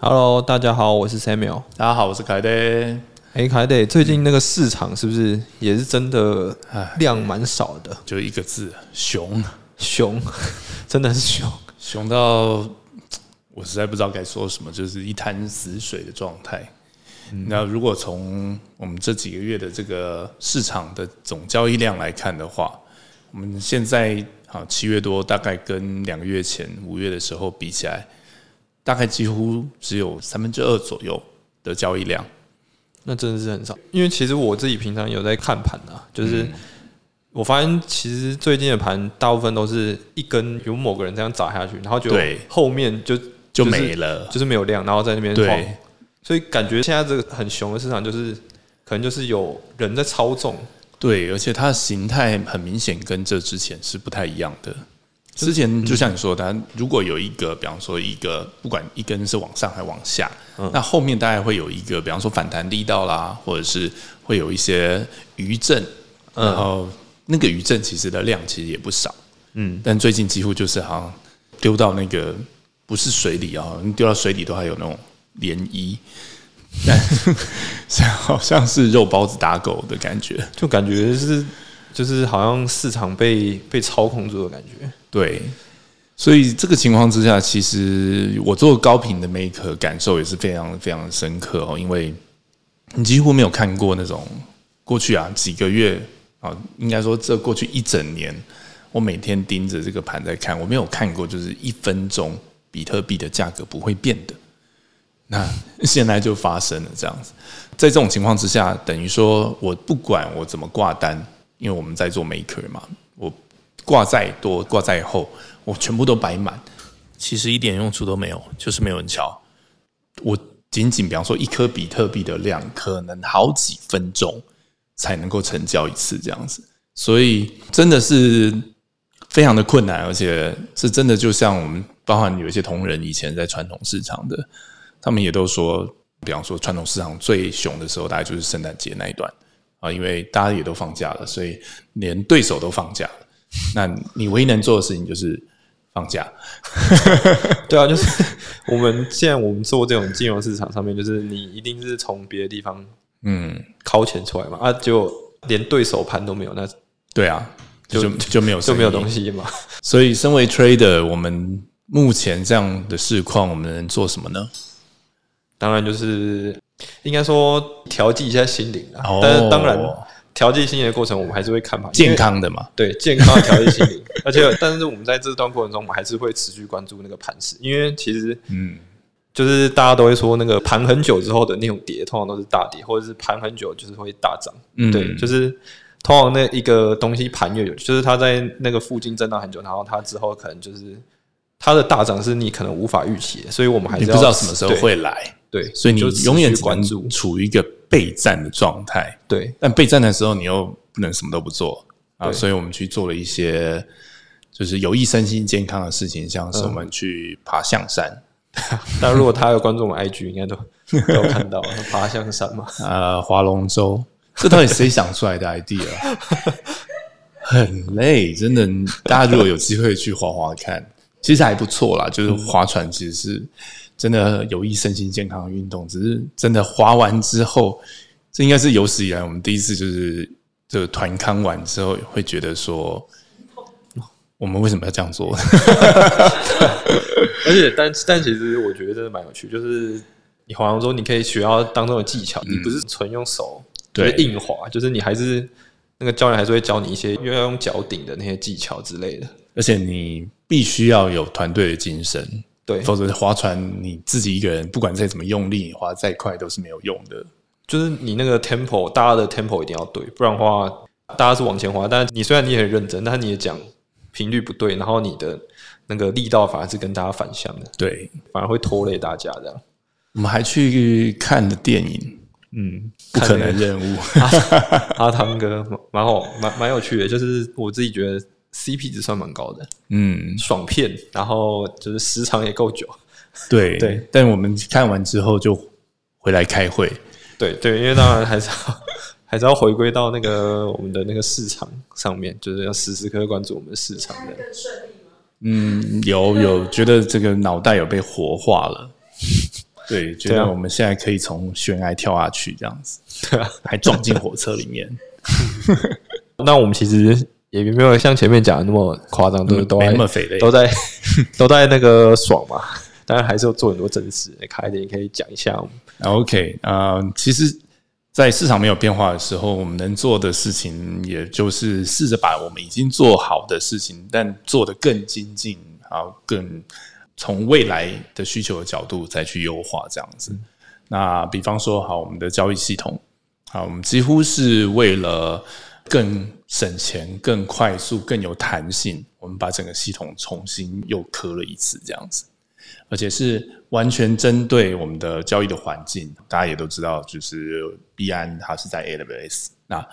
Hello，大家好，我是 Samuel。大家好，我是凯德。哎，凯德，最近那个市场是不是也是真的唉量蛮少的？就一个字，熊，熊，真的是熊。熊到我实在不知道该说什么，就是一滩死水的状态。那如果从我们这几个月的这个市场的总交易量来看的话，我们现在好七月多，大概跟两个月前五月的时候比起来，大概几乎只有三分之二左右的交易量。那真的是很少，因为其实我自己平常有在看盘啊，就是我发现其实最近的盘大部分都是一根有某个人这样砸下去，然后就对。后面就就没了。就是没有量，然后在那边对。晃，所以感觉现在这个很熊的市场，就是可能就是有人在操纵，对，而且它的形态很明显跟这之前是不太一样的。之前就像你说的，如果有一个，比方说一个，不管一根是往上还往下，那后面大概会有一个，比方说反弹力道啦，或者是会有一些余震，然后那个余震其实的量其实也不少，嗯，但最近几乎就是好像丢到那个不是水里啊，你丢到水里都还有那种涟漪，但 像好像是肉包子打狗的感觉。就感觉是就是好像市场被被操控住的感觉。对，所以这个情况之下，其实我做高频的 maker 感受也是非常非常深刻哦，因为你几乎没有看过那种过去啊几个月啊，应该说这过去一整年，我每天盯着这个盘在看，我没有看过就是一分钟比特币的价格不会变的。那现在就发生了这样子，在这种情况之下，等于说我不管我怎么挂单，因为我们在做 maker 嘛，我挂再多挂再厚，我全部都摆满，其实一点用处都没有，就是没有人敲。我仅仅比方说一颗比特币的量，可能好几分钟才能够成交一次这样子，所以真的是非常的困难，而且是真的就像我们包含有一些同仁以前在传统市场的，他们也都说，比方说传统市场最熊的时候，大概就是圣诞节那一段。啊，因为大家也都放假了，所以连对手都放假了。那你唯一能做的事情就是放假，对啊，就是我们现在我们做这种金融市场上面，就是你一定是从别的地方嗯，掏钱出来嘛，啊，就连对手盘都没有，那对啊，就就就没有就没有东西嘛。所以，身为 trader，我们目前这样的市况，我们能做什么呢？当然就是应该说调剂一下心灵啊，哦。但是当然调剂心灵的过程，我们还是会看盘，健康的嘛，对健康的调剂心灵，而且但是我们在这段过程中，我们还是会持续关注那个盘势，因为其实嗯，就是大家都会说那个盘很久之后的那种跌，通常都是大跌，或者是盘很久就是会大涨。嗯。对，就是通常那一个东西盘越久，就是它在那个附近震荡很久，然后它之后可能就是它的大涨是你可能无法预期的，所以我们还是你不知道什么时候会来，对，对所以你永远只关注能处于一个备战的状态。对但备战的时候，你又不能什么都不做啊，所以我们去做了一些就是有益身心健康的事情，像嗯是我们去爬象山，但如果他有关注我们 IG，应该都 都有看到爬象山嘛。呃，划龙舟，这到底谁想出来的 idea？很累，真的。大家如果有机会去划划看，其实还不错啦。就是划船，其实是真的有益身心健康的运动。只是真的划完之后，这应该是有史以来我们第一次，就是这个团康完之后，会觉得说，我们为什么要这样做？而且，但但其实我觉得真的蛮有趣，就是你划龙舟，你可以学到当中的技巧，你不是纯用手就是对硬划，就是你还是那个教练还是会教你一些要用脚顶的那些技巧之类的。而且你必须要有团队的精神，对，否则划船你自己一个人，不管再怎么用力，你划再快都是没有用的。就是你那个 tempo，大家的 tempo 一定要对，不然的话，大家是往前滑，但是你虽然你也很认真，但是你也讲频率不对，然后你的那个力道反而是跟大家反向的，对，反而会拖累大家这样。我们还去看的电影嗯，《不可能任务》阿汤哥蛮蛮好，蛮蛮有趣的，就是我自己觉得 CP 值算蛮高的，嗯，爽片，然后就是时长也够久。对对。但我们看完之后就回来开会，对对，因为当然还是要 还是要回归到那个我们的那个市场上面，就是要时时刻刻关注我们的市场的。更顺利吗？嗯，有有觉得这个脑袋有被活化了。对，觉得我们现在可以从悬崖跳下去，这样子，对啊，还撞进火车里面，那我们其实也没有像前面讲的那么夸张，都是都没那么肥累。都在 都在那个爽嘛。当然还是要做很多正事，开点也可以讲一下。OK，呃，其实，在市场没有变化的时候，我们能做的事情，也就是试着把我们已经做好的事情，但做得更精进，然后更从未来的需求的角度再去优化这样子。那比方说，好，我们的交易系统，好，我们几乎是为了更省钱、更快速、更有弹性，我们把整个系统重新又磕了一次，这样子。而且是完全针对我们的交易的环境。大家也都知道，就是币安它是在 AWS，那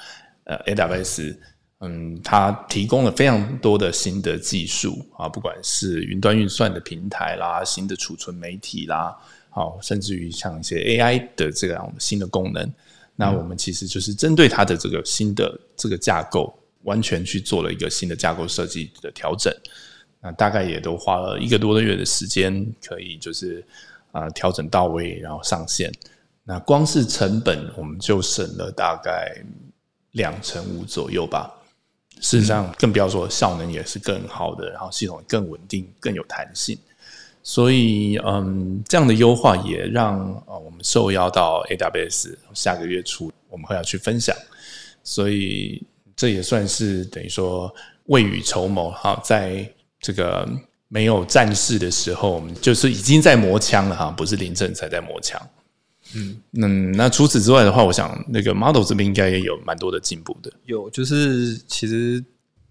呃 AWS 嗯，它提供了非常多的新的技术啊，不管是云端运算的平台啦，新的储存媒体啦，好，甚至于像一些 AI 的这样新的功能，那我们其实就是针对它的这个新的这个架构，完全去做了一个新的架构设计的调整。那大概也都花了一个多个月的时间，可以就是啊调整到位，然后上线。那光是成本我们就省了大概两成五左右吧。事实上，更不要说效能也是更好的，然后系统更稳定、更有弹性。所以，嗯，这样的优化也让呃我们受邀到 AWS 下个月初我们会要去分享，所以这也算是等于说未雨绸缪哈，在这个没有战事的时候，我们就是已经在磨枪了哈，不是临阵才在磨枪。嗯嗯，那除此之外的话，我想那个 model 这边应该也有蛮多的进步的。有，就是其实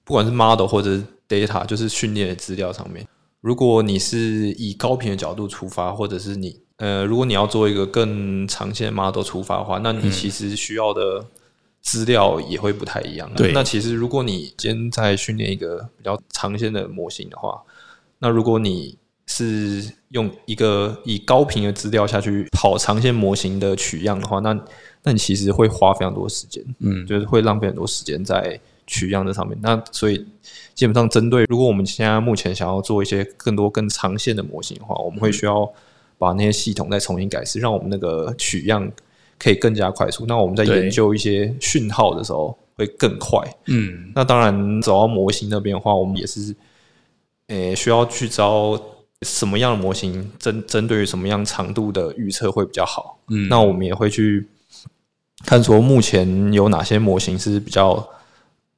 不管是 model 或者是 data，就是训练的资料上面，如果你是以高频的角度出发，或者是你呃，如果你要做一个更长线 model 出发的话，那你其实需要的资料也会不太一样。对。那其实如果你今天在训练一个比较长线的模型的话，那如果你是用一个以高频的资料下去跑长线模型的取样的话，那那你其实会花非常多时间，嗯，就是会浪费很多时间在取样这上面。那所以基本上针对，如果我们现在目前想要做一些更多更长线的模型的话，我们会需要把那些系统再重新改是，让我们那个取样可以更加快速。那我们在研究一些讯号的时候会更快。嗯，那当然，走到模型那边的话，我们也是，诶、需要去招什么样的模型针针对于什么样长度的预测会比较好。嗯那我们也会去看说目前有哪些模型是比较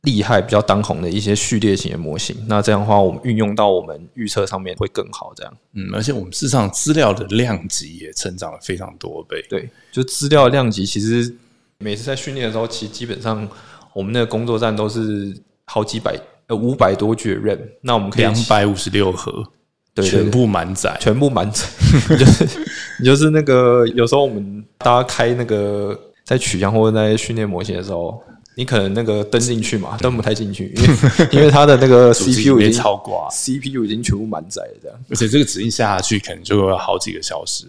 厉害、比较当红的一些序列型的模型。那这样的话，我们运用到我们预测上面会更好。这样嗯，而且我们事实上资料的量级也成长了非常多倍。对，就资料量级，其实每次在训练的时候，其实基本上我们那个工作站都是好几百呃五百多 G 的 RAM，那我们可以两百五十六盒，对对全部满载。全部满载，就是你就是那个有时候我们大家开那个在取样或者在训练模型的时候，你可能那个登进去嘛，登不太进去，因为 因为它的那个 CPU 已经超挂 CPU 已经全部满载了，这样而且这个指令下去可能就要好几个小时，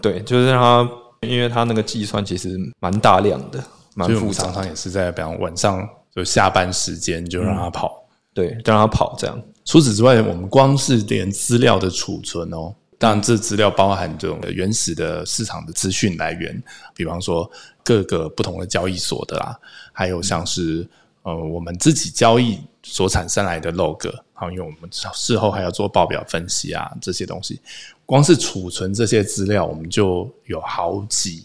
对，就是让它，因为它那个计算其实蛮大量的，蛮所以我常常也是在比方晚上就下班时间就让它跑。对，就让它跑这样。除此之外，我们光是连资料的储存哦，当然这资料包含这种原始的市场的资讯来源，比方说各个不同的交易所的啦，还有像是呃我们自己交易所产生来的 log，好，因为我们事后还要做报表分析啊这些东西，光是储存这些资料，我们就有好几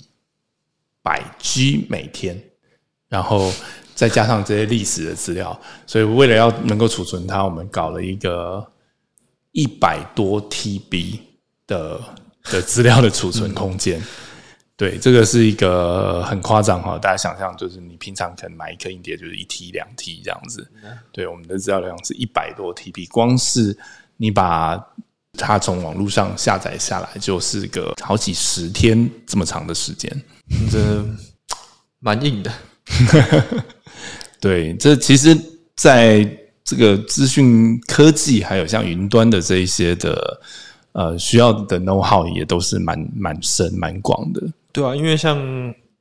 百 G 每天，然后再加上这些历史的资料，所以为了要能够储存它，我们搞了一个一百多 TB 的的资料的储存空间。对，这个是一个很夸张哈，大家想象就是你平常可能买一颗硬碟就是一 T 两 T 这样子，对，我们的资料量是一百多 TB，光是你把它从网络上下载下来，就是个好几十天这么长的时间。这蛮硬的，对，这其实在这个资讯科技，还有像云端的这一些的呃需要的 know how 也都是蛮蛮深蛮广的。对啊，因为像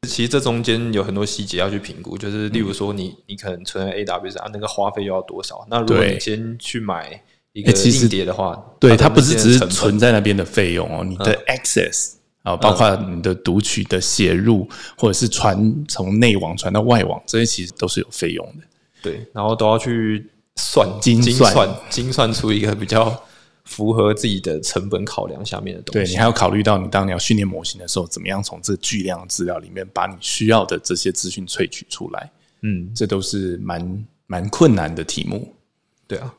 其实这中间有很多细节要去评估，就是例如说你你可能存在 AWS 啊，那个花费又要多少？那如果你先去买一个硬碟的话，对，它不是只是存在那边的费用哦，你的 access 啊，包括你的读取的写入，或者是传从内网传到外网，这些其实都是有费用的。对，然后都要去算精算精算出一个比较符合自己的成本考量下面的东西。对你还要考虑到你当你要训练模型的时候，怎么样从这巨量的资料里面把你需要的这些资讯萃取出来，嗯，这都是蛮蛮困难的题目。对啊，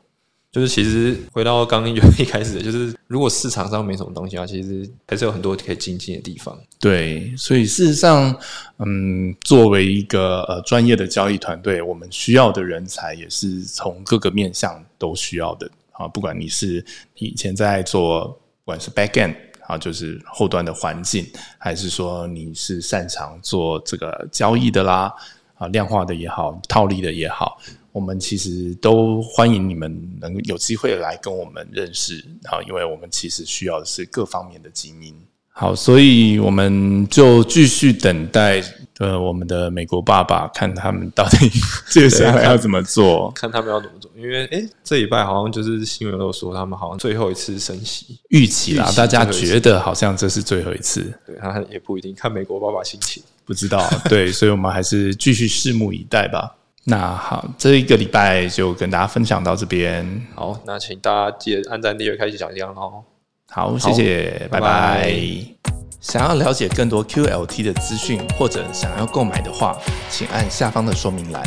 就是其实回到刚刚有一开始，就是如果市场上没什么东西啊，其实还是有很多可以精进的地方。对，所以事实上，嗯，作为一个呃专业的交易团队，我们需要的人才也是从各个面向都需要的啊。不管你是你以前在做，不管是 back end 啊，就是后端的环境，还是说你是擅长做这个交易的啦，啊，量化的也好，套利的也好，我们其实都欢迎你们能有机会来跟我们认识啊，因为我们其实需要的是各方面的精英。好，所以我们就继续等待呃我们的美国爸爸，看他们到底 接下来要怎么做。看他们要怎么做，因为诶，这礼拜好像就是新闻都有说，他们好像最后一次升息，预期啦，期大家觉得好像这是最后一次，对他也不一定，看美国爸爸心情。不知道，对，所以我们还是继续拭目以待吧。那好，这一个礼拜就跟大家分享到这边，好，那请大家记得按赞、订阅、开启小铃铛哦。好，谢谢，拜拜拜拜。想要了解更多 QLT 的资讯，或者想要购买的话，请按下方的说明栏。